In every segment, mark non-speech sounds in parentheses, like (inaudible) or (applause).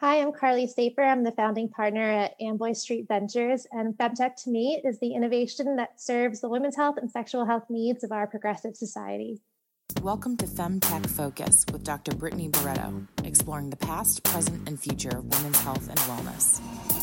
Hi, I'm Carli Sapir. I'm the founding partner at Amboy Street Ventures, and Femtech to me is the innovation that serves the women's health and sexual health needs of our progressive society. Welcome to Femtech Focus with Dr. Brittany Barreto, exploring the past, present, and future of women's health and wellness.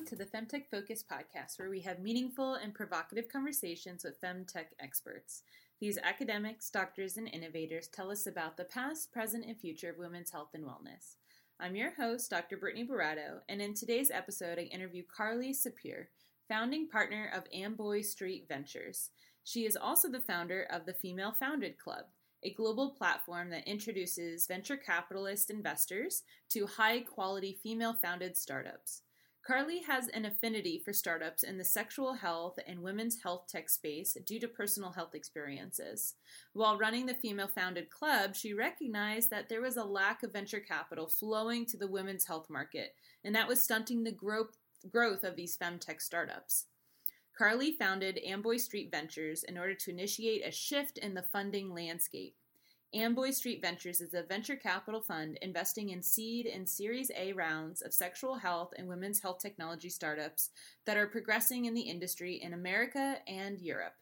Welcome to the Femtech Focus podcast, where we have meaningful and provocative conversations with Femtech experts. These academics, doctors, and innovators tell us about the past, present, and future of women's health and wellness. I'm your host, Dr. Brittany Barreto, and in today's episode, I interview Carli Sapir, founding partner of Amboy Street Ventures. She is also the founder of the Female Founded Club, a global platform that introduces venture capitalist investors to high quality female founded startups. Carli has an affinity for startups in the sexual health and women's health tech space due to personal health experiences. While running the female founded club, she recognized that there was a lack of venture capital flowing to the women's health market, and that was stunting the growth, growth of these femtech startups. Carli founded Amboy Street Ventures in order to initiate a shift in the funding landscape. Amboy Street Ventures is a venture capital fund investing in seed and Series A rounds of sexual health and women's health technology startups that are progressing in the industry in America and Europe.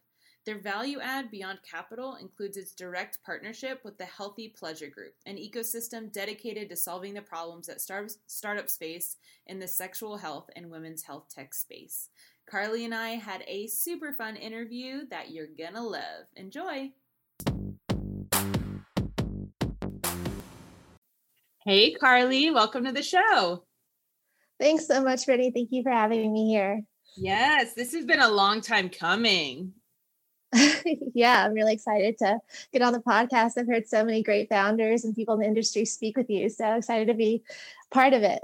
Their value add beyond capital includes its direct partnership with the Healthy Pleasure Group, an ecosystem dedicated to solving the problems that startups face in the sexual health and women's health tech space. Carli and I had a super fun interview that you're gonna love. Enjoy! Hey, Carli, welcome to the show. Thanks so much, Brittany. Thank you for having me here. Yes, this has been a long time coming. (laughs) yeah, I'm really excited to get on the podcast. I've heard so many great founders and people in the industry speak with you. So excited to be part of it.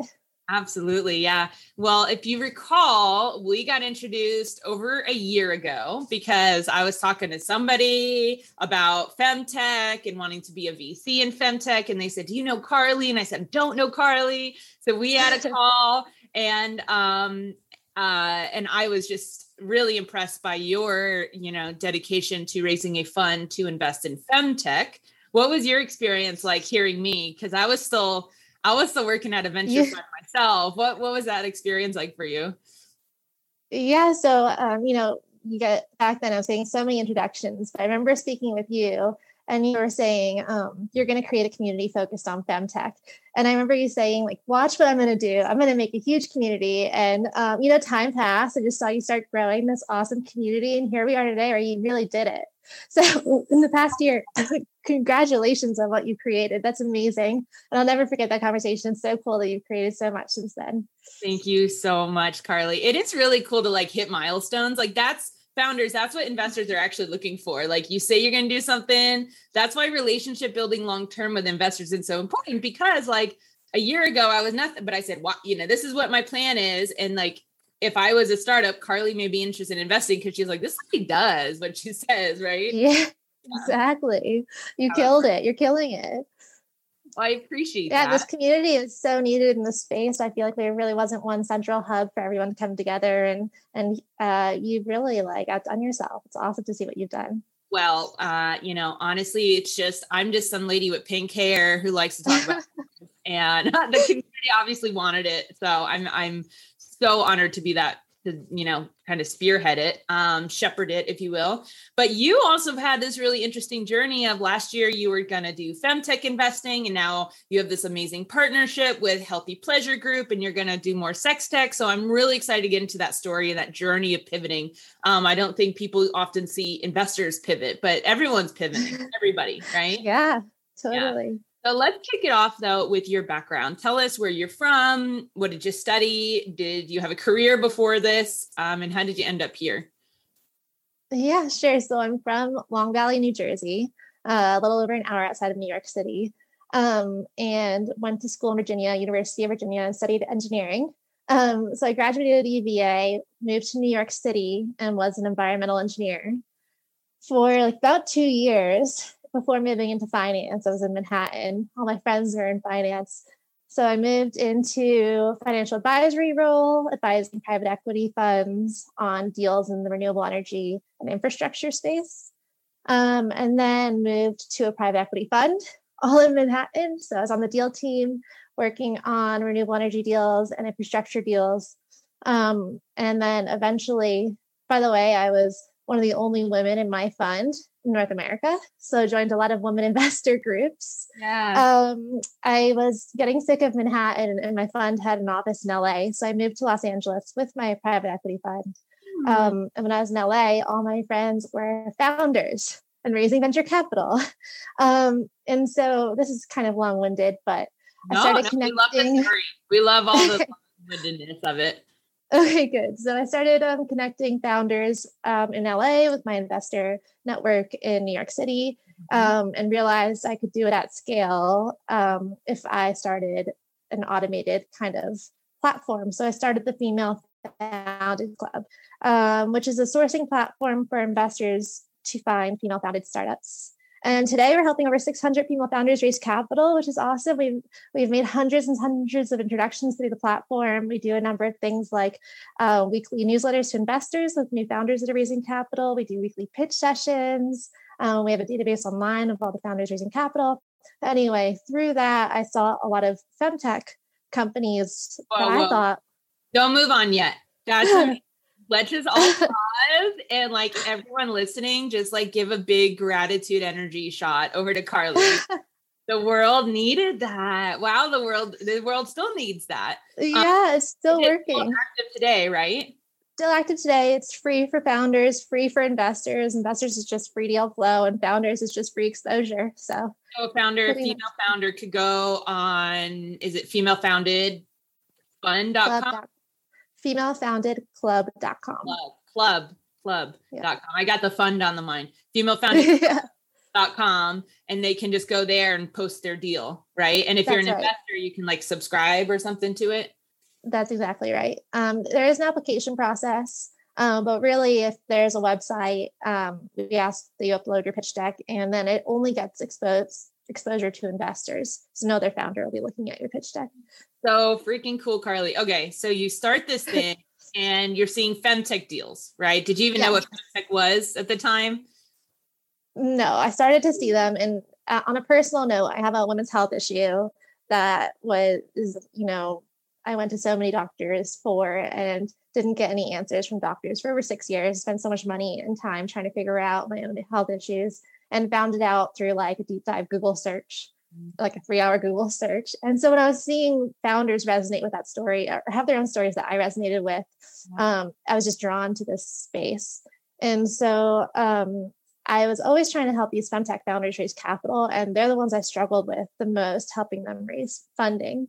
Absolutely. Yeah. Well, if you recall, we got introduced over a year ago because I was talking to somebody about femtech and wanting to be a VC in femtech. And they said, Do you know Carli? And I said, Don't know Carli. So we had a (laughs) call and um uh and I was just really impressed by your, you know, dedication to raising a fund to invest in femtech. What was your experience like hearing me? Because I was still I was still working at a venture yeah. fund myself. What what was that experience like for you? Yeah, so um, you know, you get back then I was saying so many introductions, but I remember speaking with you and you were saying um, you're going to create a community focused on femtech and i remember you saying like watch what i'm going to do i'm going to make a huge community and um, you know time passed i just saw you start growing this awesome community and here we are today where you really did it so in the past year (laughs) congratulations on what you created. That's amazing. And I'll never forget that conversation. It's so cool that you've created so much since then. Thank you so much, Carli. It is really cool to like hit milestones. Like that's founders, that's what investors are actually looking for. Like you say you're going to do something. That's why relationship building long term with investors is so important because like a year ago I was nothing, but I said, "What, you know, this is what my plan is." And like if I was a startup, Carli may be interested in investing because she's like, this lady does what she says, right? Yeah. Exactly. You killed it. You're killing it. I appreciate that. yeah, that. this community is so needed in the space. I feel like there really wasn't one central hub for everyone to come together and and uh, you really like outdone yourself. It's awesome to see what you've done. Well, uh, you know, honestly, it's just I'm just some lady with pink hair who likes to talk about (laughs) and (laughs) the community obviously wanted it. So I'm I'm so honored to be that to you know kind of spearhead it um shepherd it if you will. But you also have had this really interesting journey of last year you were going to do femtech investing and now you have this amazing partnership with healthy pleasure group and you're going to do more sex tech. So i'm really excited to get into that story and that journey of pivoting. Um i don't think people often see investors pivot but everyone's pivoting. (laughs) Everybody right? Yeah totally. yeah. So let's kick it off though with your background. Tell us where you're from. What did you study? Did you have a career before this? Um, and how did you end up here? Yeah, sure. So I'm from Long Valley, New Jersey, uh, a little over an hour outside of New York City, um, and went to school in Virginia, University of Virginia, and studied engineering. Um, so I graduated at UVA, moved to New York City, and was an environmental engineer for like about two years before moving into finance. I was in Manhattan. All my friends were in finance. So I moved into a financial advisory role, advising private equity funds on deals in the renewable energy and infrastructure space. Um, and then moved to a private equity fund, all in Manhattan. So I was on the deal team working on renewable energy deals and infrastructure deals. Um, and then eventually, by the way, I was one of the only women in my fund North America. So I joined a lot of women (laughs) investor groups. Yeah. Um, I was getting sick of Manhattan and my fund had an office in LA. So I moved to Los Angeles with my private equity fund. Mm-hmm. Um, and when I was in LA, all my friends were founders and raising venture capital. (laughs) Um, and so this is kind of long winded, but no, I started no, connecting. We love, we love all the (laughs) windedness of it. (laughs) Okay, good. So I started um, connecting founders um, in LA with my investor network in New York City mm-hmm. um, and realized I could do it at scale um, if I started an automated kind of platform. So I started the Female Founded Club, um, which is a sourcing platform for investors to find female founded startups. And today we're helping over 600 female founders raise capital, which is awesome. We've we've made hundreds and hundreds of introductions through the platform. We do a number of things like uh, weekly newsletters to investors with new founders that are raising capital. We do weekly pitch sessions. Um, we have a database online of all the founders raising capital. Anyway, through that, I saw a lot of femtech companies whoa, that whoa. I thought. Don't move on yet. Gotcha. (laughs) let's just all (laughs) pause and like everyone listening, just like give a big gratitude energy shot over to Carli. (laughs) the world needed that. Wow, the world the world still needs that. Yeah, um, it's still working. Still active today, right? Still active today. It's free for founders, free for investors. Investors is just free deal flow, and founders is just free exposure. So, so a founder, female founder could go on. Is it female founded fund.com? femalefoundedclub.com. Club, club, club.com. Yeah. I got the fund on the mind. (laughs) Femalefounded.com and they can just go there and post their deal, right? And if That's you're an right. investor, you can like subscribe or something to it. That's exactly right. Um, there is an application process. Um, but really, if there's a website, um, we ask that you upload your pitch deck, and then it only gets exposed exposure to investors. So no other founder will be looking at your pitch deck. So freaking cool, Carli. Okay, so you start this (laughs) thing and you're seeing femtech deals, right? Did you even yeah. know what femtech was at the time? No, I started to see them. And uh, on a personal note, I have a women's health issue that was, you know, I went to so many doctors for and didn't get any answers from doctors for over six years, spent so much money and time trying to figure out my own health issues and found it out through like a deep dive Google search, mm. like a three hour Google search. And so when I was seeing founders resonate with that story or have their own stories that I resonated with, um, I was just drawn to this space. And so um, I was always trying to help these femtech founders raise capital, and they're the ones I struggled with the most, helping them raise funding.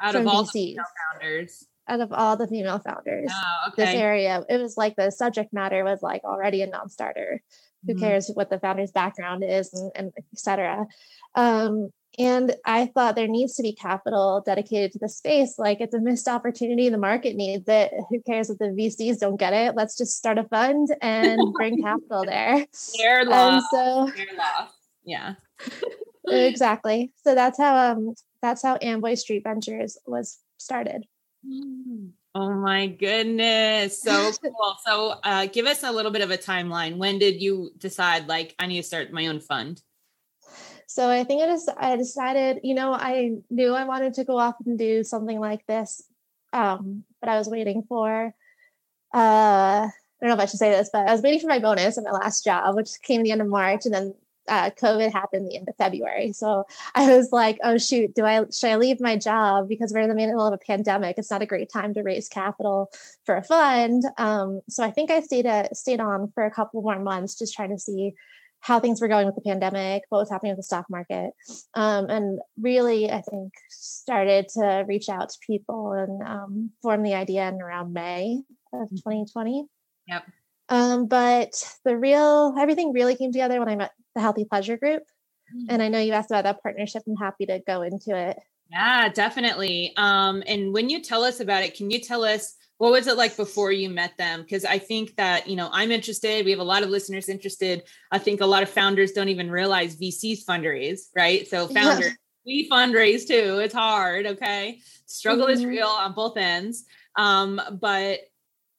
Out of all VCs. the founders. Out of all the female founders, oh, okay. this area, it was like the subject matter was like already a non-starter who mm-hmm. cares what the founder's background is and, and etc um, and i thought there needs to be capital dedicated to the space. Like it's a missed opportunity. The market needs it. Who cares if the vcs don't get it? Let's just start a fund and (laughs) bring capital there. Their law. so Their law. yeah. Exactly. So that's how um that's how amboy street ventures was started. Mm. Oh my goodness. So (laughs) cool. so uh, give us a little bit of a timeline. When did you decide like I need to start my own fund? So I think I just I decided, you know, I knew I wanted to go off and do something like this. Um, but I was waiting for uh I don't know if I should say this, but I was waiting for my bonus at my last job, which came at the end of March. And then uh, COVID happened the end of February. So I was like, oh shoot, do I should I leave my job because we're in the middle of a pandemic? It's not a great time to raise capital for a fund. Um, so I think I stayed at, stayed on for a couple more months, just trying to see how things were going with the pandemic, what was happening with the stock market, um, and really I think started to reach out to people and um, form the idea in around May of 2020. Yep. Um, but the real everything really came together when I met the Healthy Pleasure Group. Mm-hmm. And I know you asked about that partnership. I'm happy to go into it. Yeah, definitely. Um, and when you tell us about it, can you tell us What was it like before you met them? Because I think that, you know, I'm interested. We have a lot of listeners interested. I think a lot of founders don't even realize VCs fundraise, right? So founders, yeah. we fundraise too. It's hard. Okay. Struggle mm-hmm. is real on both ends. Um, but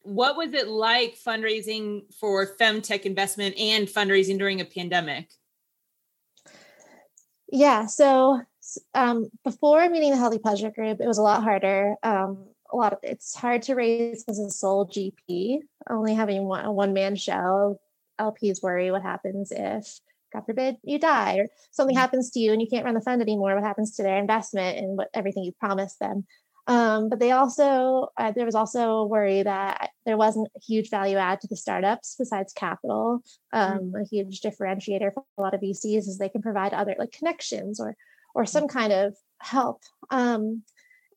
what was it like fundraising for femtech investment and fundraising during a pandemic? Yeah. So um, before meeting the Healthy Pleasure Group, it was a lot harder. Um, a lot of it's hard to raise as a sole GP, only having one, a one man show. LPs worry what happens if, God forbid, you die or something mm-hmm. happens to you and you can't run the fund anymore. What happens to their investment and what everything you promised them? Um, but they also, uh, there was also a worry that there wasn't a huge value add to the startups besides capital. Um, mm-hmm. A huge differentiator for a lot of VCs is they can provide other like connections or or mm-hmm. some kind of help. Um,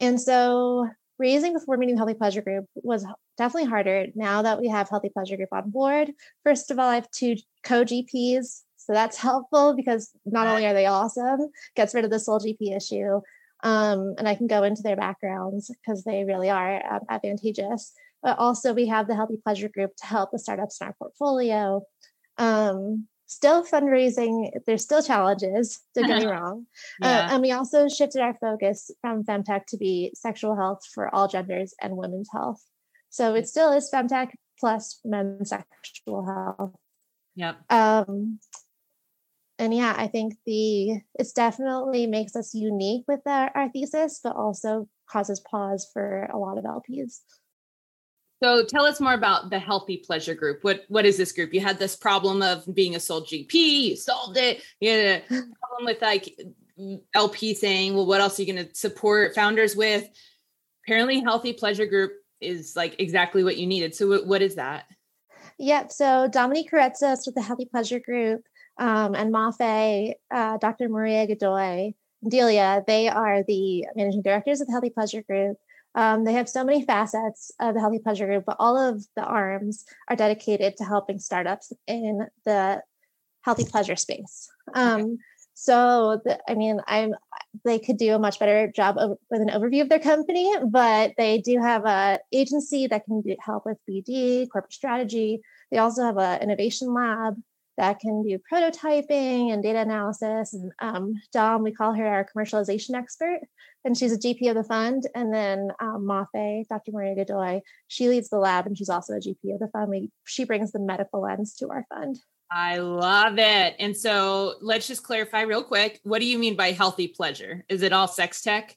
and so raising before meeting Healthy Pleasure Group was definitely harder now that we have Healthy Pleasure Group on board. First of all, I have two co GPs. So that's (laughs) helpful because not only are they awesome, gets rid of the sole GP issue, um, and I can go into their backgrounds because they really are um, advantageous. But also, we have the Healthy Pleasure Group to help the startups in our portfolio. Um, still fundraising, there's still challenges, don't get me (laughs) wrong. Uh, yeah. Uh, and we also shifted our focus from femtech to be sexual health for all genders and women's health. So it still is femtech plus men's sexual health. Yep. Um, and yeah, I think the it's definitely makes us unique with our, our thesis, but also causes pause for a lot of LPs. So tell us more about the Healthy Pleasure Group. What what is this group? You had this problem of being a sole GP, you solved it. You had a (laughs) problem with like LP saying, well, what else are you going to support founders with? Apparently, Healthy Pleasure Group is like exactly what you needed. So what is that? Yep. So Dominique Karetsos with the Healthy Pleasure Group um, and Mafe, uh, Dr. Maria Godoy, Delia, they are the managing directors of the Healthy Pleasure Group. Um, they have so many facets of the Healthy Pleasure Group, but all of the arms are dedicated to helping startups in the healthy pleasure space. Um, so, the, I mean, I'm they could do a much better job of, with an overview of their company, but they do have a agency that can help with BD, corporate strategy. They also have an innovation lab that can do prototyping and data analysis. And um, Dom, we call her our commercialization expert, and she's a GP of the fund. And then um, Mafe, Dr. Maria Godoy, she leads the lab, and she's also a GP of the fund. We, she brings the medical lens to our fund. I love it. And so let's just clarify real quick. What do you mean by healthy pleasure? Is it all sex tech?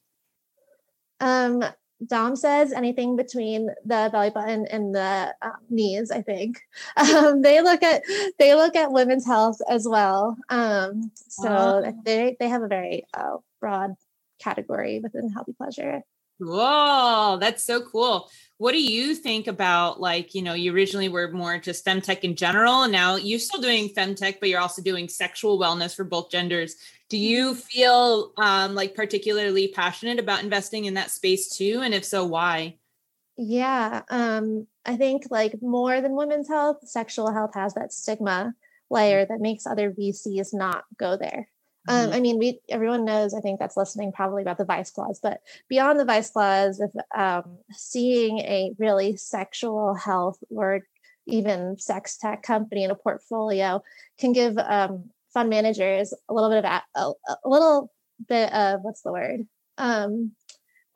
Um, Dom says anything between the belly button and the um, knees. I think (laughs) um, they look at they look at women's health as well. Um, so wow. they they have a very uh, broad category within healthy pleasure. Whoa, that's so cool. What do you think about like, you know, you originally were more just femtech in general, and now you're still doing femtech, but you're also doing sexual wellness for both genders. Do you feel um, like particularly passionate about investing in that space too? And if so, why? Yeah, um, I think like more than women's health, sexual health has that stigma layer that makes other VCs not go there. Um, mm-hmm. I mean, we everyone knows. I think that's listening probably about the vice clause, but beyond the vice clause, if um, seeing a really sexual health or even sex tech company in a portfolio can give um, fund managers a little bit of a, a, a little bit of what's the word um,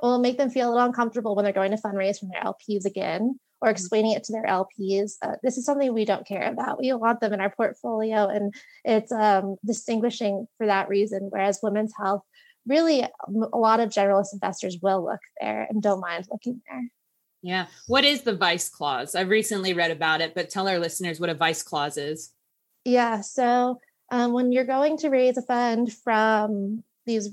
will make them feel a little uncomfortable when they're going to fundraise from their LPs again or mm-hmm. explaining it to their LPs. Uh, this is something we don't care about. We want them in our portfolio, and it's um, distinguishing for that reason. Whereas women's health, really, a lot of generalist investors will look there and don't mind looking there. Yeah. What is the vice clause? I've recently read about it, but tell our listeners what a vice clause is. Yeah. So um, when you're going to raise a fund from these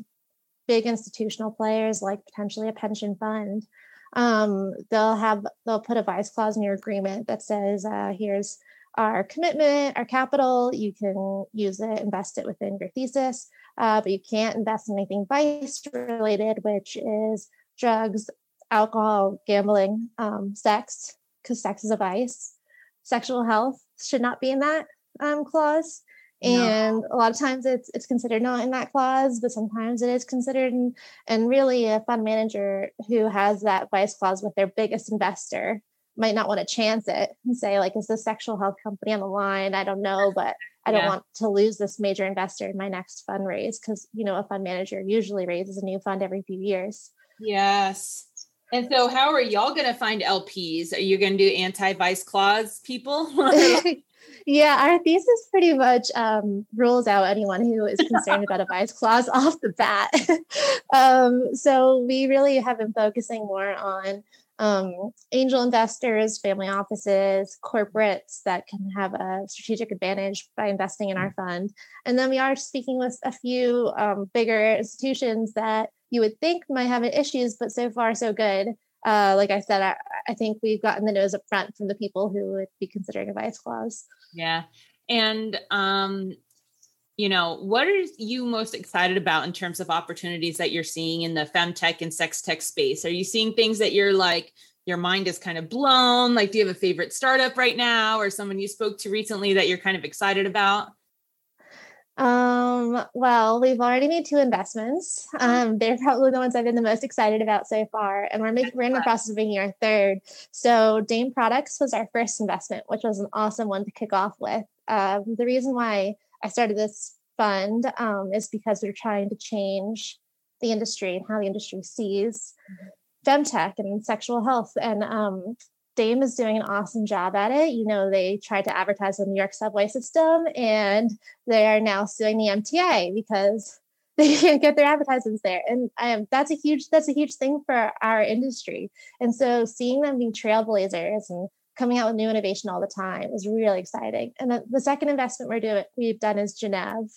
big institutional players like potentially a pension fund um, they'll have they'll put a vice clause in your agreement that says uh, here's our commitment our capital. You can use it invest it within your thesis. Uh, but you can't invest in anything vice related which is drugs alcohol gambling um, sex because sex is a vice. Sexual health should not be in that um, clause and a lot of times it's it's considered not in that clause but sometimes it is considered. And and really a fund manager who has that vice clause with their biggest investor might not want to chance it and say like is this sexual health company on the line? I don't know but i don't Yeah. want to lose this major investor in my next fundraise. Because you know a fund manager usually raises a new fund every few years. Yes. And so, how are y'all going to find LPs? Are you going to do anti vice clause people? (laughs) yeah, our thesis pretty much um, rules out anyone who is concerned about a vice clause (laughs) off the bat. (laughs) um, so we really have been focusing more on um, angel investors, family offices, corporates that can have a strategic advantage by investing in our fund. And then we are speaking with a few um, bigger institutions that you would think might have issues, but so far so good. Uh, like I said, I, I think we've gotten the nose up front from the people who would be considering a vice clause. yeah. And, um, you know, what are you most excited about in terms of opportunities that you're seeing in the femtech and sex tech space? Are you seeing things that you're like, your mind is kind of blown? Like, do you have a favorite startup right now or someone you spoke to recently that you're kind of excited about? Um, well, we've already made two investments. Um, they're probably the ones I've been the most excited about so far, and we're making we're in the process of making our third. So, Dame Products was our first investment, which was an awesome one to kick off with. Um, the reason why I started this fund um, is because we're trying to change the industry and how the industry sees femtech and sexual health, and um, Dame is doing an awesome job at it. You know, they tried to advertise the New York subway system and they are now suing the MTA because (laughs) they can't get their advertisements there. And um, that's a huge that's a huge thing for our industry. And so seeing them being trailblazers and coming out with new innovation all the time is really exciting. And the, the second investment we're doing we've done is Gennev,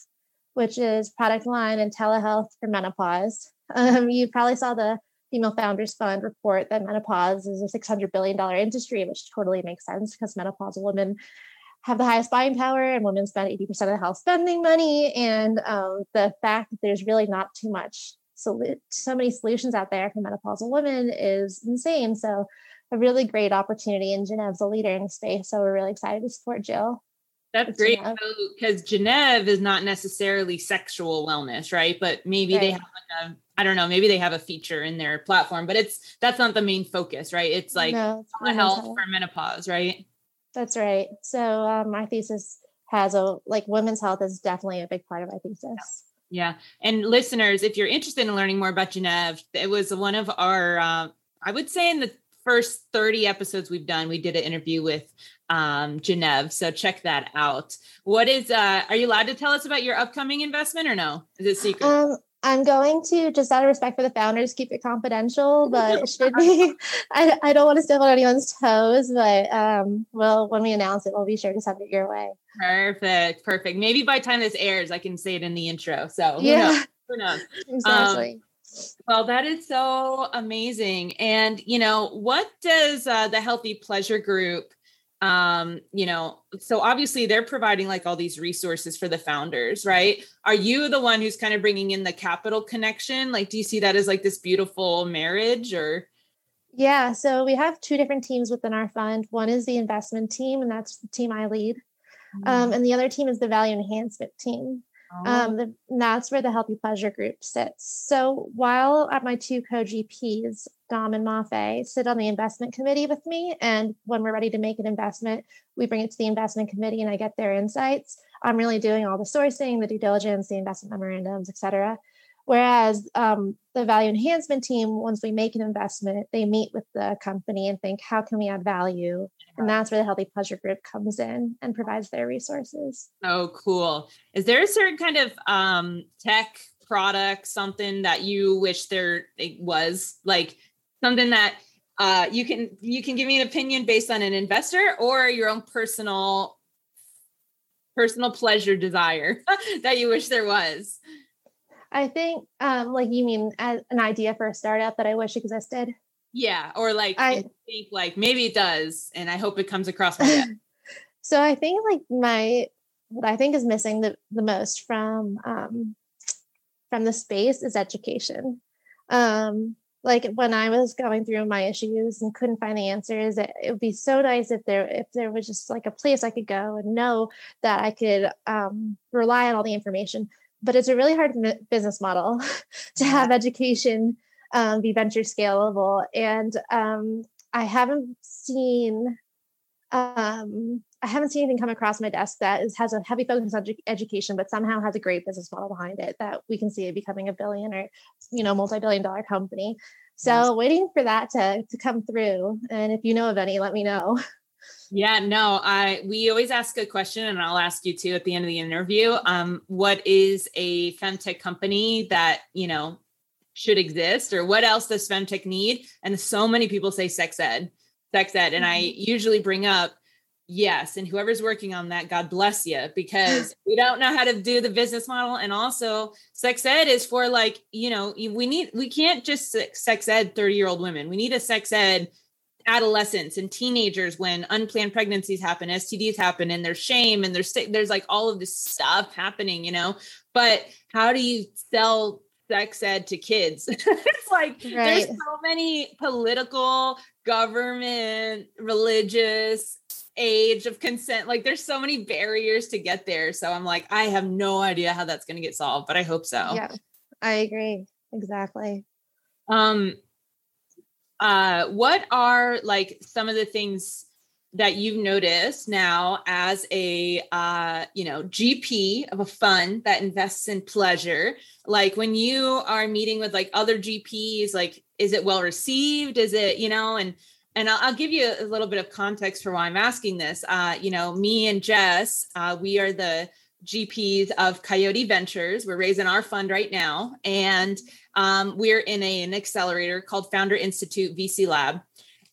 which is product line and telehealth for menopause. (laughs) Um, you probably saw the Female Founders Fund report that menopause is a $600 billion industry, which totally makes sense because menopausal women have the highest buying power and women spend 80% of the health spending money. And um, the fact that there's really not too much, so, so many solutions out there for menopausal women is insane. So, a really great opportunity. And Gennev's a leader in the space. So, we're really excited to support Jill. That's It's great because Gennev is not necessarily sexual wellness, right? But maybe they have like a, I don't know, maybe they have a feature in their platform, but it's that's not the main focus, right? It's like No, it's health health. for menopause, right? That's right. So, um, my thesis has a like women's health is definitely a big part of my thesis. Yeah. And listeners, if you're interested in learning more about Gennev, it was one of our, uh, I would say in the first 30 episodes we've done, we did an interview with um, Gennev. So check that out. What is, uh, are you allowed to tell us about your upcoming investment or no? Is it secret? Um, I'm going to just out of respect for the founders keep it confidential, (laughs) but it should be. (laughs) I, I don't want to step on anyone's toes, but um, well, when we announce it, we'll be sure to send it your way. Perfect. Perfect. Maybe by the time this airs, I can say it in the intro. So who yeah, knows? Who knows? (laughs) exactly. Well, that is so amazing. And, you know, what does uh, the Healthy Pleasure Group, um, you know, so obviously they're providing like all these resources for the founders, right? Are you the one who's kind of bringing in the capital connection? Like, do you see that as like this beautiful marriage or? yeah, so we have two different teams within our fund. One is the investment team, and that's the team I lead. Um, and the other team is the value enhancement team. Oh, Um, the, and that's where the Healthy Pleasure Group sits. So while at my two co-GPs, Dom and Mafe, sit on the investment committee with me, and when we're ready to make an investment, we bring it to the investment committee and I get their insights. I'm really doing all the sourcing, the due diligence, the investment memorandums, et cetera. Whereas um, the value enhancement team, once we make an investment, they meet with the company and think, how can we add value? And that's where the Healthy Pleasure Group comes in and provides their resources. Oh, cool. Is there a certain kind of um, tech product, something that you wish there was like something that uh, you can you can give me an opinion based on an investor or your own personal personal pleasure desire (laughs) that you wish there was? I think, um, like you mean an idea for a startup that I wish existed. Yeah, or like I- think like maybe it does, and I hope it comes across my (laughs) so I think like my what I think is missing the, the most from um, from the space is education. Um, like when I was going through my issues and couldn't find the answers, it, it, would be so nice if there if there was just like a place I could go and know that I could um, rely on all the information. But it's a really hard business model (laughs) to have education um, be venture scalable, and um, I haven't seen um, I haven't seen anything come across my desk that is, has a heavy focus on education, but somehow has a great business model behind it that we can see it becoming a billion or, you know, multi-billion dollar company. So waiting for that to, to come through. And if you know of any, let me know. (laughs) Yeah, no, I we always ask a question and I'll ask you too at the end of the interview. Um, what is a femtech company that, you know, should exist or what else does femtech need? And so many people say sex ed, sex ed. And I mm-hmm. usually bring up Yes. And whoever's working on that, God bless you, because (laughs) we don't know how to do the business model. And also, sex ed is for like, you know, we need, we can't just sex ed 30 year old women. We need a sex ed adolescents and teenagers when unplanned pregnancies happen, STDs happen, and there's shame and there's, there's like all of this stuff happening, you know? But how do you sell sex ed to kids. (laughs) it's like right. there's so many political, government, religious, age of consent. Like there's so many barriers to get there. So I'm like, I have no idea how that's going to get solved, but I hope so. Yeah, I agree. Exactly. Um, uh, what are like some of the things that you've noticed now as a uh, you know gp of a fund that invests in pleasure like when you are meeting with like other gps like is it well received is it you know and and I'll, I'll, give you a little bit of context for why I'm asking this. Uh, you know, me and Jess, uh, we are the GPs of Coyote Ventures. We're raising our fund right now, and um, we're in a, an accelerator called Founder Institute VC Lab.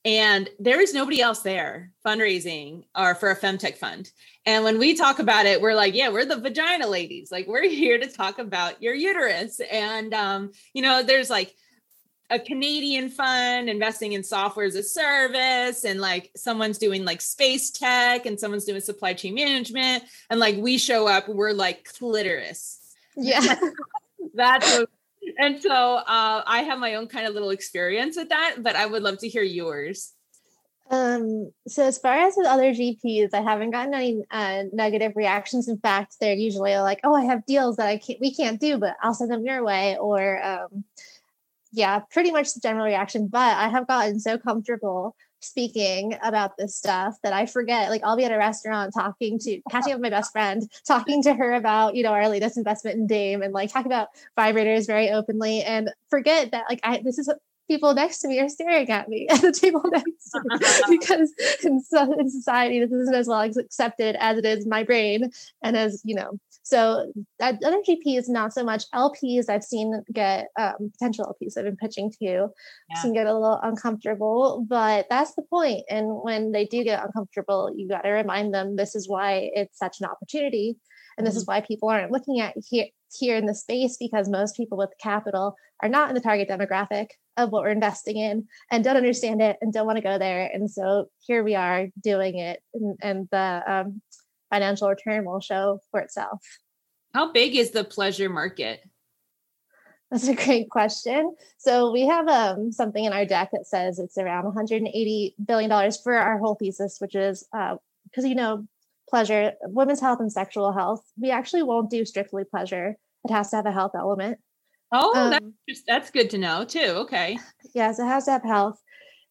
And there is nobody else there fundraising or for a femtech fund. And when we talk about it, we're like, yeah, we're the vagina ladies. Like we're (laughs) here to talk about your uterus. And um, you know, there's like a Canadian fund investing in software as a service, and like someone's doing like space tech, and someone's doing supply chain management, and like we show up, we're like clitoris. Yeah, (laughs) that's. What, and so uh, I have my own kind of little experience with that, but I would love to hear yours. Um, so as far as with other GPs, I haven't gotten any uh, negative reactions. In fact, they're usually like, "Oh, I have deals that I can't, we can't do, but I'll send them your way," or um, yeah, pretty much the general reaction. But I have gotten so comfortable speaking about this stuff that I forget. Like I'll be at a restaurant talking to catching up with my best friend, talking to her about, you know, our latest investment in Dame and like talk about vibrators very openly and forget that like I this is people next to me are staring at me (laughs) at the table next to me (laughs) because in, in society this isn't as well accepted as it is my brain and as you know so that other GPs not so much LPs I've seen get um, potential LPs I've been pitching to yeah. can get a little uncomfortable but that's the point and when they do get uncomfortable you got to remind them this is why it's such an opportunity and this mm-hmm. is why people aren't looking at here here in the space because most people with capital are not in the target demographic of what we're investing in and don't understand it and don't want to go there. And so here we are doing it, and, and the um, financial return will show for itself. How big is the pleasure market? That's a great question. So we have um, something in our deck that says it's around 180 billion dollars for our whole thesis, which is because uh, you know pleasure, women's health, and sexual health. We actually won't do strictly pleasure. It has to have a health element. Oh, um, that's just, that's good to know too. Okay. (laughs) Yes, it has to have health,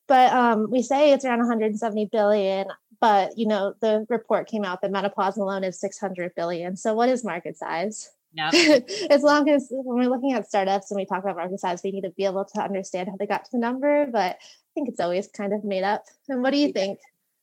but um, we say it's around 170 billion. But you know, the report came out that menopause alone is 600 billion. So what is market size? Yeah. (laughs) as long as when we're looking at startups and we talk about market size, we need to be able to understand how they got to the number. But I think it's always kind of made up. And what do you think?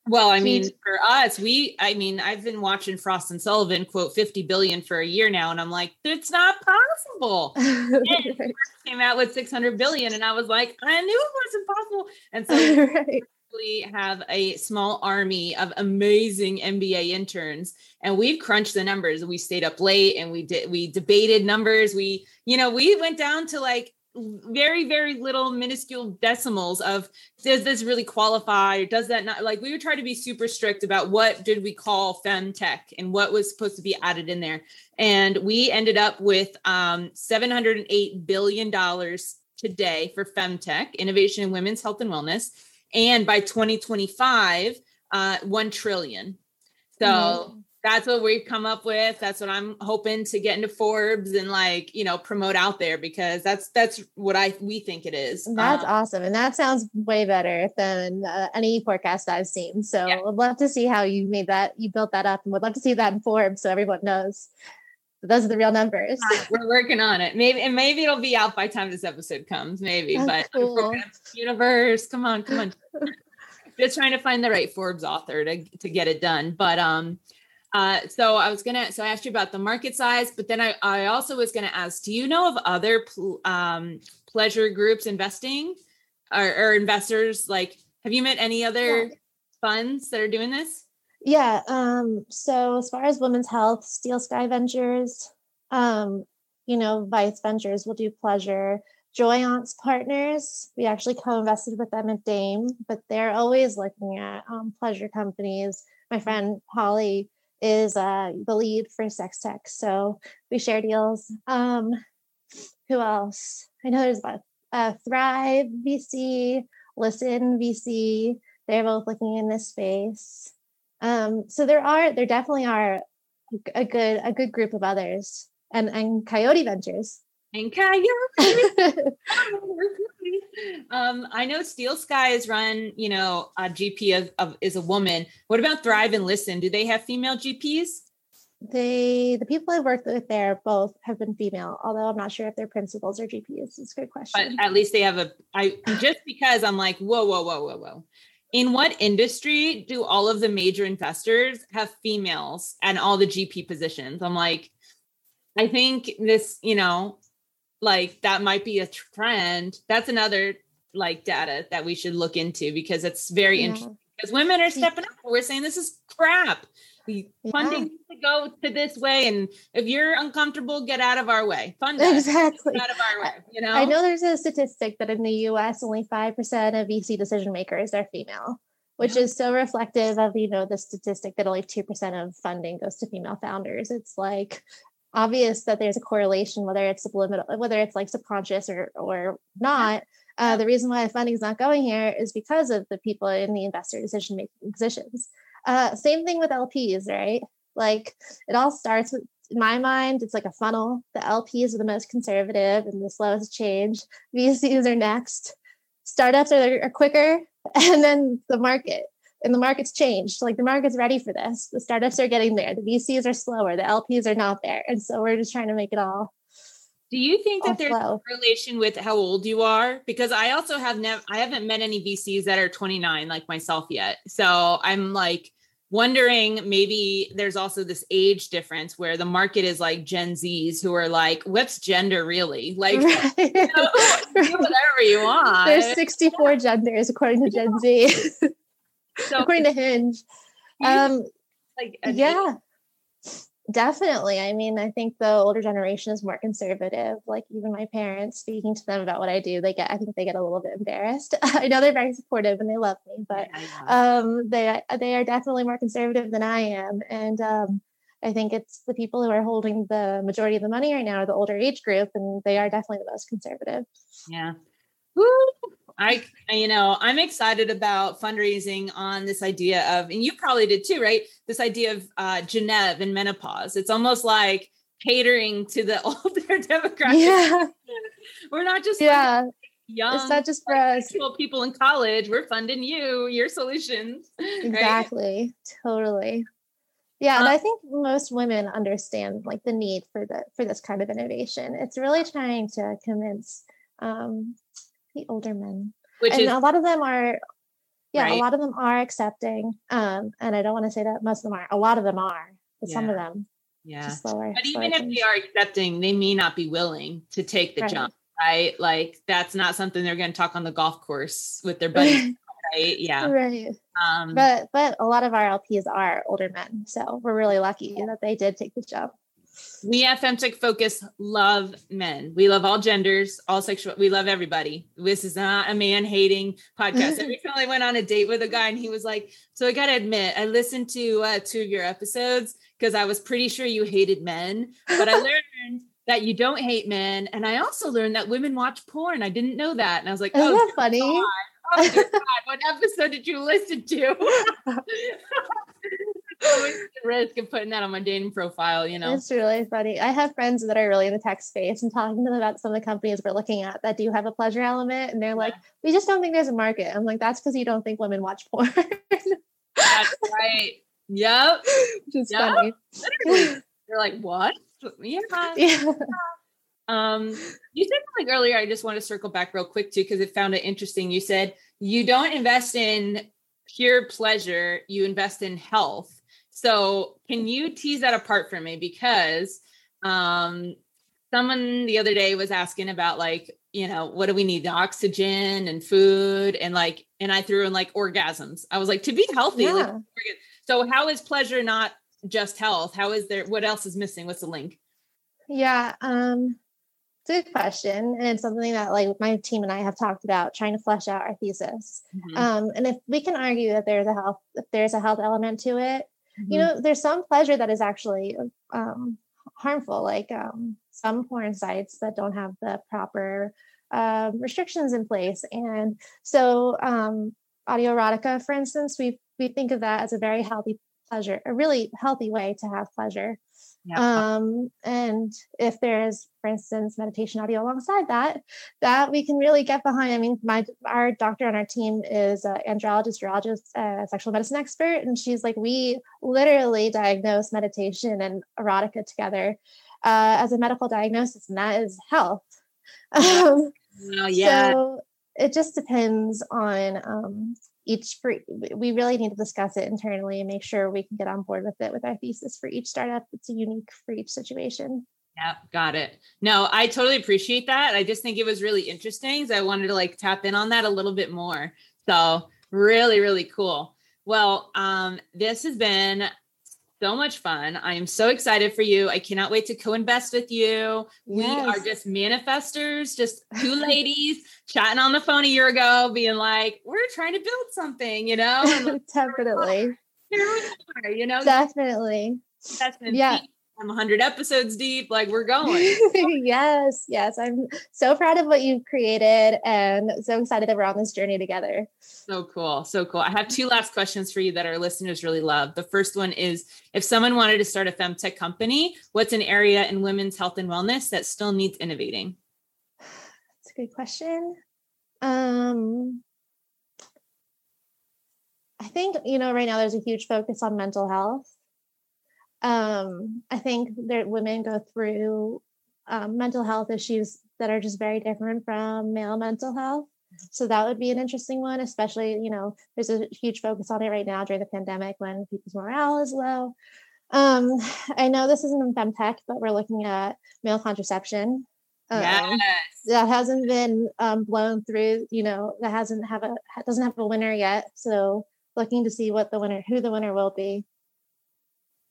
Well, I mean, for us, we, I mean, I've been watching Frost and Sullivan quote 50 billion for a year now, and I'm like, it's not possible. (laughs) right. Came out with 600 billion, and I was like, I knew it was impossible. And so (laughs) right. we have a small army of amazing MBA interns, and we've crunched the numbers. We stayed up late and we did, we debated numbers. We, you know, we went down to like very very little minuscule decimals of does this really qualify? Or does that not like we would try to be super strict about what did we call femtech and what was supposed to be added in there. And we ended up with um 708 billion dollars today for femtech innovation in women's health and wellness and by 2025 uh 1 trillion. So mm-hmm that's what we've come up with. That's what i'm hoping to get into forbes and like you know promote out there because that's that's what i we think it is. That's um, awesome. And that sounds way better than uh, any forecast i've seen. So yeah. i'd love to see how you made that you built that up and would love to see that in forbes so everyone knows. Those are the real numbers. We're working on it. Maybe and maybe it'll be out by time this episode comes maybe that's but cool. universe come on come on. (laughs) Just trying to find the right forbes author to, to get it done. But um uh, so I was gonna, so I asked you about the market size, but then I, I also was gonna ask, do you know of other pl- um, pleasure groups investing or, or, investors? Like, have you met any other yeah. funds that are doing this? Yeah. Um, so as far as women's health, Steel Sky Ventures, um, you know, Vice Ventures will do pleasure. Joyance Partners, we actually co-invested with them at Dame, but they're always looking at um, pleasure companies. My friend Holly is uh, the lead for Sex Tech. So we share deals. Um, who else? I know there's about uh, Thrive VC, Listen VC. They're both looking in this space. Um, so there are, there definitely are a good, a good group of others, and and Coyote Ventures. And Coyote. (laughs) (laughs) um, I know Steel Sky is run, you know, a GP of, of, is a woman. What about Thrive and Listen? Do they have female GPs? They, the people I've worked with there, both have been female. Although I'm not sure if they're principals or GPs. It's a good question. But at least they have a. I just because I'm like, whoa, whoa, whoa, whoa, whoa. In what industry do all of the major investors have females and all the GP positions? I'm like, I think this, you know, like that might be a trend. That's another like data that we should look into because it's very yeah. interesting because women are stepping up. We're saying this is crap. The funding needs to go to this way, and if you're uncomfortable, get out of our way. Fund exactly out of our way. You know, I know there's a statistic that in the U.S. only five percent of VC decision makers are female, which is so reflective of you know the statistic that only two percent of funding goes to female founders. It's like obvious that there's a correlation, whether it's subliminal, whether it's like subconscious or or not. Uh, the reason why funding is not going here is because of the people in the investor decision making positions. Uh, same thing with LPs, right? Like it all starts with, in my mind, it's like a funnel. The LPs are the most conservative and the slowest change. VCs are next. Startups are, are quicker, (laughs) and then the market and the market's changed. Like the market's ready for this. The startups are getting there. The VCs are slower. The LPs are not there. And so we're just trying to make it all. Do you think that there's flow. a relation with how old you are? Because I also have never, I haven't met any VCs that are 29 like myself yet. So I'm like wondering maybe there's also this age difference where the market is like Gen Zs who are like, what's gender really? Like, right. (laughs) you know, whatever you (laughs) want. There's 64 genders according to Gen Z. (laughs) so according to Hinge. Um, like yeah, definitely. I mean, I think the older generation is more conservative. Like even my parents, speaking to them about what I do, they get. I think they get a little bit embarrassed. (laughs) I know they're very supportive and they love me, but um, they they are definitely more conservative than I am, and um, I think it's the people who are holding the majority of the money right now are the older age group, and they are definitely the most conservative. Yeah. Woo! I, you know, I'm excited about fundraising on this idea of, and you probably did too, right? This idea of uh, Gennev and menopause. It's almost like catering to the (laughs) older demographic. Yeah. We're not just yeah. Like young, it's not just for us. people in college. We're funding you, your solutions. Exactly. Right? Totally. Yeah, and uh I think most women understand like the need for the for this kind of innovation. It's really trying to convince um, the older men. Which and is, a lot of them are yeah, right? a lot of them are accepting. Um, and I don't want to say that most of them are. A lot of them are, but yeah. some of them yeah. Slower, but even if they are accepting, they may not be willing to take the right. jump, right? Like that's not something they're going to talk on the golf course with their (laughs) buddies. right yeah right um but but a lot of our lps are older men so we're really lucky that they did take the jump we at Femtech Focus love men. We love all genders, all sexual. We love everybody. This is not a man hating podcast. (laughs) I recently went on a date with a guy and he was like, So I got to admit, I listened to uh, two of your episodes because I was pretty sure you hated men, but I (laughs) learned that you don't hate men. And I also learned that women watch porn. I didn't know that. And I was like, oh, that funny? God. Oh, God. what episode did you listen to? (laughs) Always the risk of putting that on my dating profile, you know. It's really funny. I have friends that are really in the tech space and talking to them about some of the companies we're looking at that do have a pleasure element. And they're like, we just don't think there's a market. I'm like, that's because you don't think women watch porn. That's right. Yep. (laughs) Which is Yep. funny. Literally. They're like, what? Yeah. (laughs) Yeah. Um, you said like earlier, I just want to circle back real quick too, because it found it interesting. You said you don't invest in pure pleasure, you invest in health. So can you tease that apart for me? Because um someone the other day was asking about like, you know, what do we need? Oxygen and food and like, and I threw in like orgasms. I was like, to be healthy, like so how is pleasure not just health? How is there what else is missing? What's the link? Yeah, um, good question. And it's something that like my team and I have talked about trying to flesh out our thesis. Mhm. Um, and if we can argue that there's a health, if there's a health element to it, Mm-hmm. you know, there's some pleasure that is actually um, harmful, like um, some porn sites that don't have the proper uh, restrictions in place. And so, um, audio erotica, for instance, we we think of that as a very healthy pleasure, a really healthy way to have pleasure. Yeah. Um, and if there's, for instance, meditation audio alongside that, that we can really get behind. I mean, my our doctor on our team is an andrologist, urologist, uh, sexual medicine expert, and she's like, we literally diagnose meditation and erotica together uh, as a medical diagnosis, and that is health. (laughs) Um, Oh yeah. so it just depends on um, each. For we really need to discuss it internally and make sure we can get on board with it with our thesis for each startup. It's unique for each situation. Yeah, got it. No, I totally appreciate that. I just think it was really interesting. So I wanted to like tap in on that a little bit more. So really, really cool. Well, um, this has been so much fun. I am so excited for you. I cannot wait to co-invest with you. We Yes. are just manifestors, just two (laughs) ladies chatting on the phone a year ago, being like, we're trying to build something, you know? (laughs) Definitely. here we are, you know, Definitely. investment Yeah. I'm 100 episodes deep. Like we're (laughs) going. yes, yes. I'm so proud of what you've created and so excited that we're on this journey together. So cool. So cool. I have two last questions for you that our listeners really love. The first one is if someone wanted to start a femtech company, what's an area in women's health and wellness that still needs innovating? That's a good question. Um, I think, you know, right now there's a huge focus on mental health. Um, I think that women go through um, mental health issues that are just very different from male mental health. So that would be an interesting one, especially, you know, there's a huge focus on it right now during the pandemic when people's morale is low. Um, I know this isn't in femtech, but we're looking at male contraception. Um, yes. that hasn't been um, blown through you know that hasn't have a doesn't have a winner yet so looking to see what the winner who the winner will be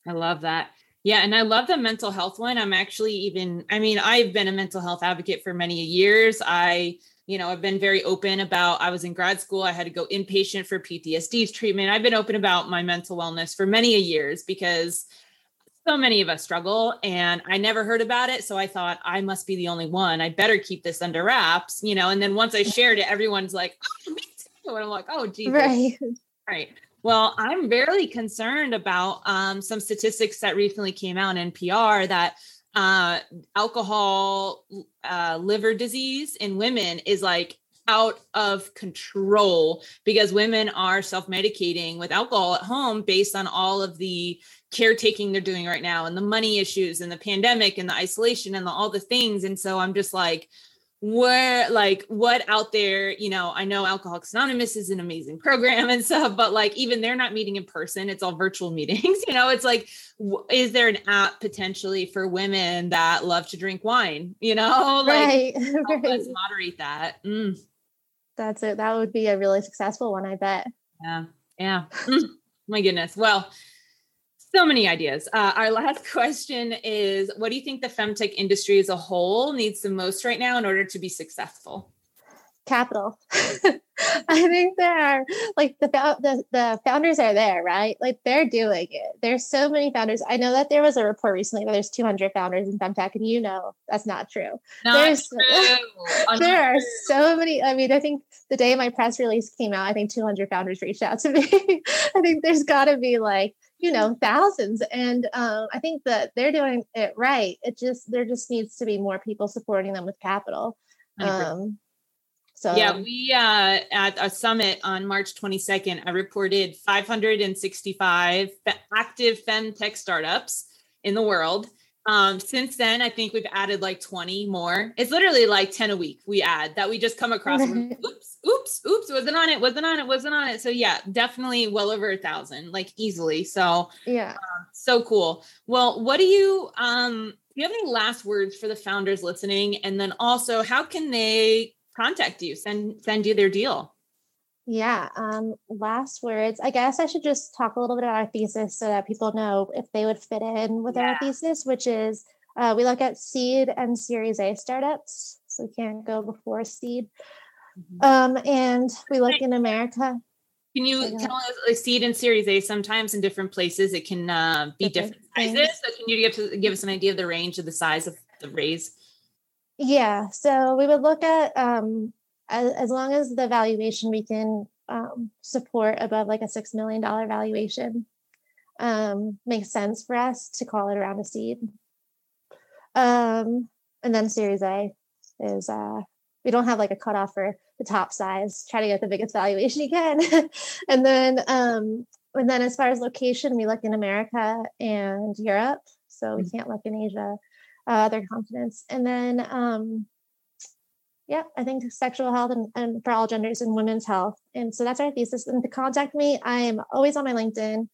I love that. Yeah. And I love the mental health one. I'm actually even, I mean, I've been a mental health advocate for many years. I, you know, I've been very open about, I was in grad school. I had to go inpatient for PTSD treatment. I've been open about my mental wellness for many a years because so many of us struggle and I never heard about it. So I thought I must be the only one. I better keep this under wraps, you know? And then once I shared it, everyone's like, oh, me too. And I'm like, oh, Jesus. right Right. Well, I'm very concerned about um, some statistics that recently came out in NPR that uh, alcohol uh, liver disease in women is like out of control because women are self-medicating with alcohol at home based on all of the caretaking they're doing right now and the money issues and the pandemic and the isolation and the, all the things. And so i'm just like where like what out there you know i know alcoholics anonymous is an amazing program and stuff but like even they're not meeting in person it's all virtual (laughs) meetings you know it's like is there an app potentially for women that love to drink wine you know? (laughs) Like right, (laughs) us moderate that Mm, that's it that would be a really successful one i bet. Yeah yeah Mm, my goodness well so many ideas. Uh, our last (laughs) question is What do you think the femtech industry as a whole needs the most right now in order to be successful? capital. (laughs) I think there are like the, the the founders are there, right? Like they're doing it. There's so many founders. I know that there was a report recently that there's 200 founders in femtech, and you know that's not true. Not there's true. (laughs) there are so many. I mean, I think the day my press release came out, I think 200 founders reached out to me. I think there's got to be like you know thousands, and um, I think that they're doing it right. It just there just needs to be more people supporting them with capital. Um, so yeah, we uh, at a summit on March 22nd, I reported 565 active femtech startups in the world. Um, since then, I think we've added like 20 more. It's literally like 10 a week we add that we just come across. oops, oops, oops, wasn't on it, wasn't on it, wasn't on it. So yeah, definitely well over a thousand, like easily. So yeah, um, so cool. Well, what do you um do you have any last words for the founders listening? And then also, how can they contact you, send send you their deal? Yeah. Um, last words. I guess I should just talk a little bit about our thesis so that people know if they would fit in with yeah. our thesis, which is uh, we look at seed and Series A startups, so we can't go before seed. Mm-hmm. Um, and we look in America. Can you tell us a seed and Series A sometimes in different places it can uh, be different, different sizes? So can you give, to, give us an idea of the range of the size of the raise? Yeah. So we would look at um, as, as long as the valuation we can um, support above like a $6 million valuation um, makes sense for us to call it around a seed. Um, and then Series A is, uh, we don't have like a cutoff for the top size, try to get the biggest valuation you can. (laughs) and then, um, and then as far as location, we look in America and Europe. So we mm-hmm. can't look in Asia uh, other continents. And then, um, yeah, I think sexual health and, and for all genders and women's health. And so that's our thesis. And to contact me, I'm always on my LinkedIn.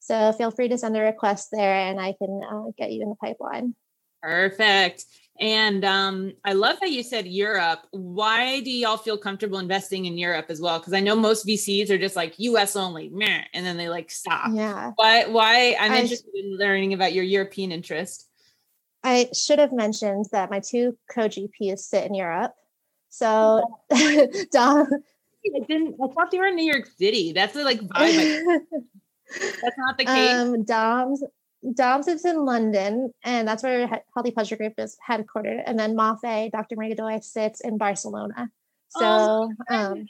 So feel free to send a request there and I can uh, get you in the pipeline. Perfect. And um, I love how you said Europe. Why do y'all feel comfortable investing in Europe as well? Because I know most VCs are just like US only, meh, and then they like stop. Yeah. Why? Why? I'm I, interested in learning about your European interest. I should have mentioned that my two co-GPs sit in Europe. So (laughs) Dom I didn't I thought they were in New York City. That's the like vibe. (laughs) that's not the case. Um Dom's Dom sits in London, and that's where Healthy Pleasure Group is headquartered. And then Mafe, Dr. Marie Godoy, sits in Barcelona. So oh, um,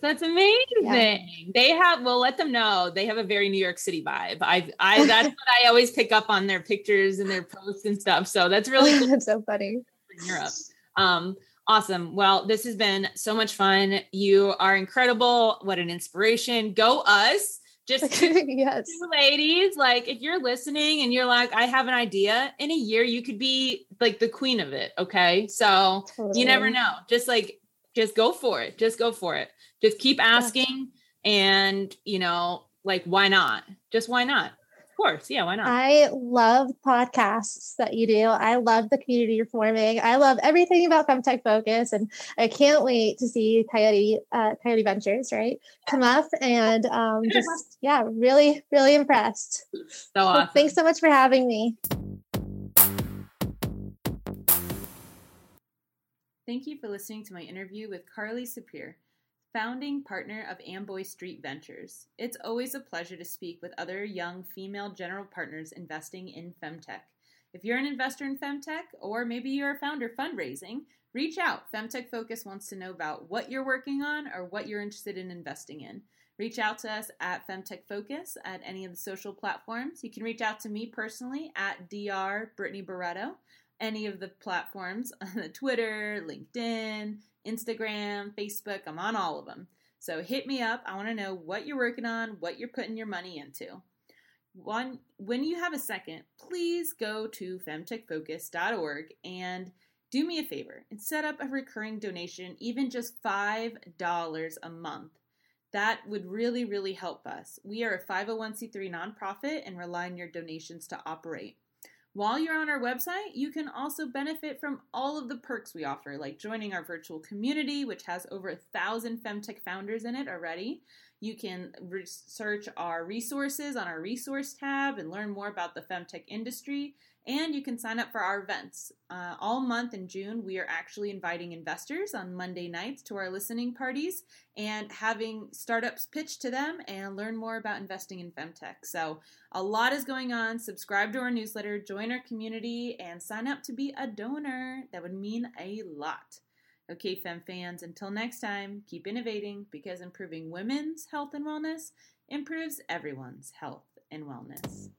that's amazing. Yeah. They have well, let them know they have a very New York City vibe. I I that's what I always pick up on their pictures and their posts and stuff. So that's really (laughs) cool. that's so funny. In Europe. Um, awesome. Well, this has been so much fun. You are incredible. What an inspiration. Go us. Just (laughs) yes. ladies, like if you're listening and you're like, I have an idea, in a year you could be like the queen of it. Okay. So totally. you never know. Just like just go for it. Just go for it. Just keep asking and, you know, like why not? Just why not? Of course. Yeah, why not? I love podcasts that you do. I love the community you're forming. I love everything about Femtech Focus. And I can't wait to see Coyote uh, Coyote Ventures, right? Come up and um, just, yeah, really, really impressed. So awesome. thanks so much for having me. Thank you for listening to my interview with Carli Sapir, founding partner of Amboy Street Ventures. It's always a pleasure to speak with other young female general partners investing in femtech. If you're an investor in femtech, or maybe you're a founder fundraising, reach out. Femtech Focus wants to know about what you're working on or what you're interested in investing in. Reach out to us at Femtech Focus at any of the social platforms. You can reach out to me personally at Dr. Brittany Barreto any of the platforms (laughs) Twitter, LinkedIn, Instagram, Facebook. I'm on all of them. So hit me up. I want to know what you're working on, what you're putting your money into. One, when you have a second, please go to femtechfocus.org and do me a favor and set up a recurring donation, even just $5 a month. That would really, really help us. We are a 501c3 nonprofit and rely on your donations to operate. While you're on our website, you can also benefit from all of the perks we offer, like joining our virtual community, which has over a thousand femtech founders in it already. You can research our resources on our resource tab and learn more about the femtech industry. And you can sign up for our events. Uh, all month in June, we are actually inviting investors on Monday nights to our listening parties and having startups pitch to them and learn more about investing in femtech. So, a lot is going on. Subscribe to our newsletter, join our community, and sign up to be a donor. That would mean a lot. Okay, Fem fans, until next time, keep innovating because improving women's health and wellness improves everyone's health and wellness.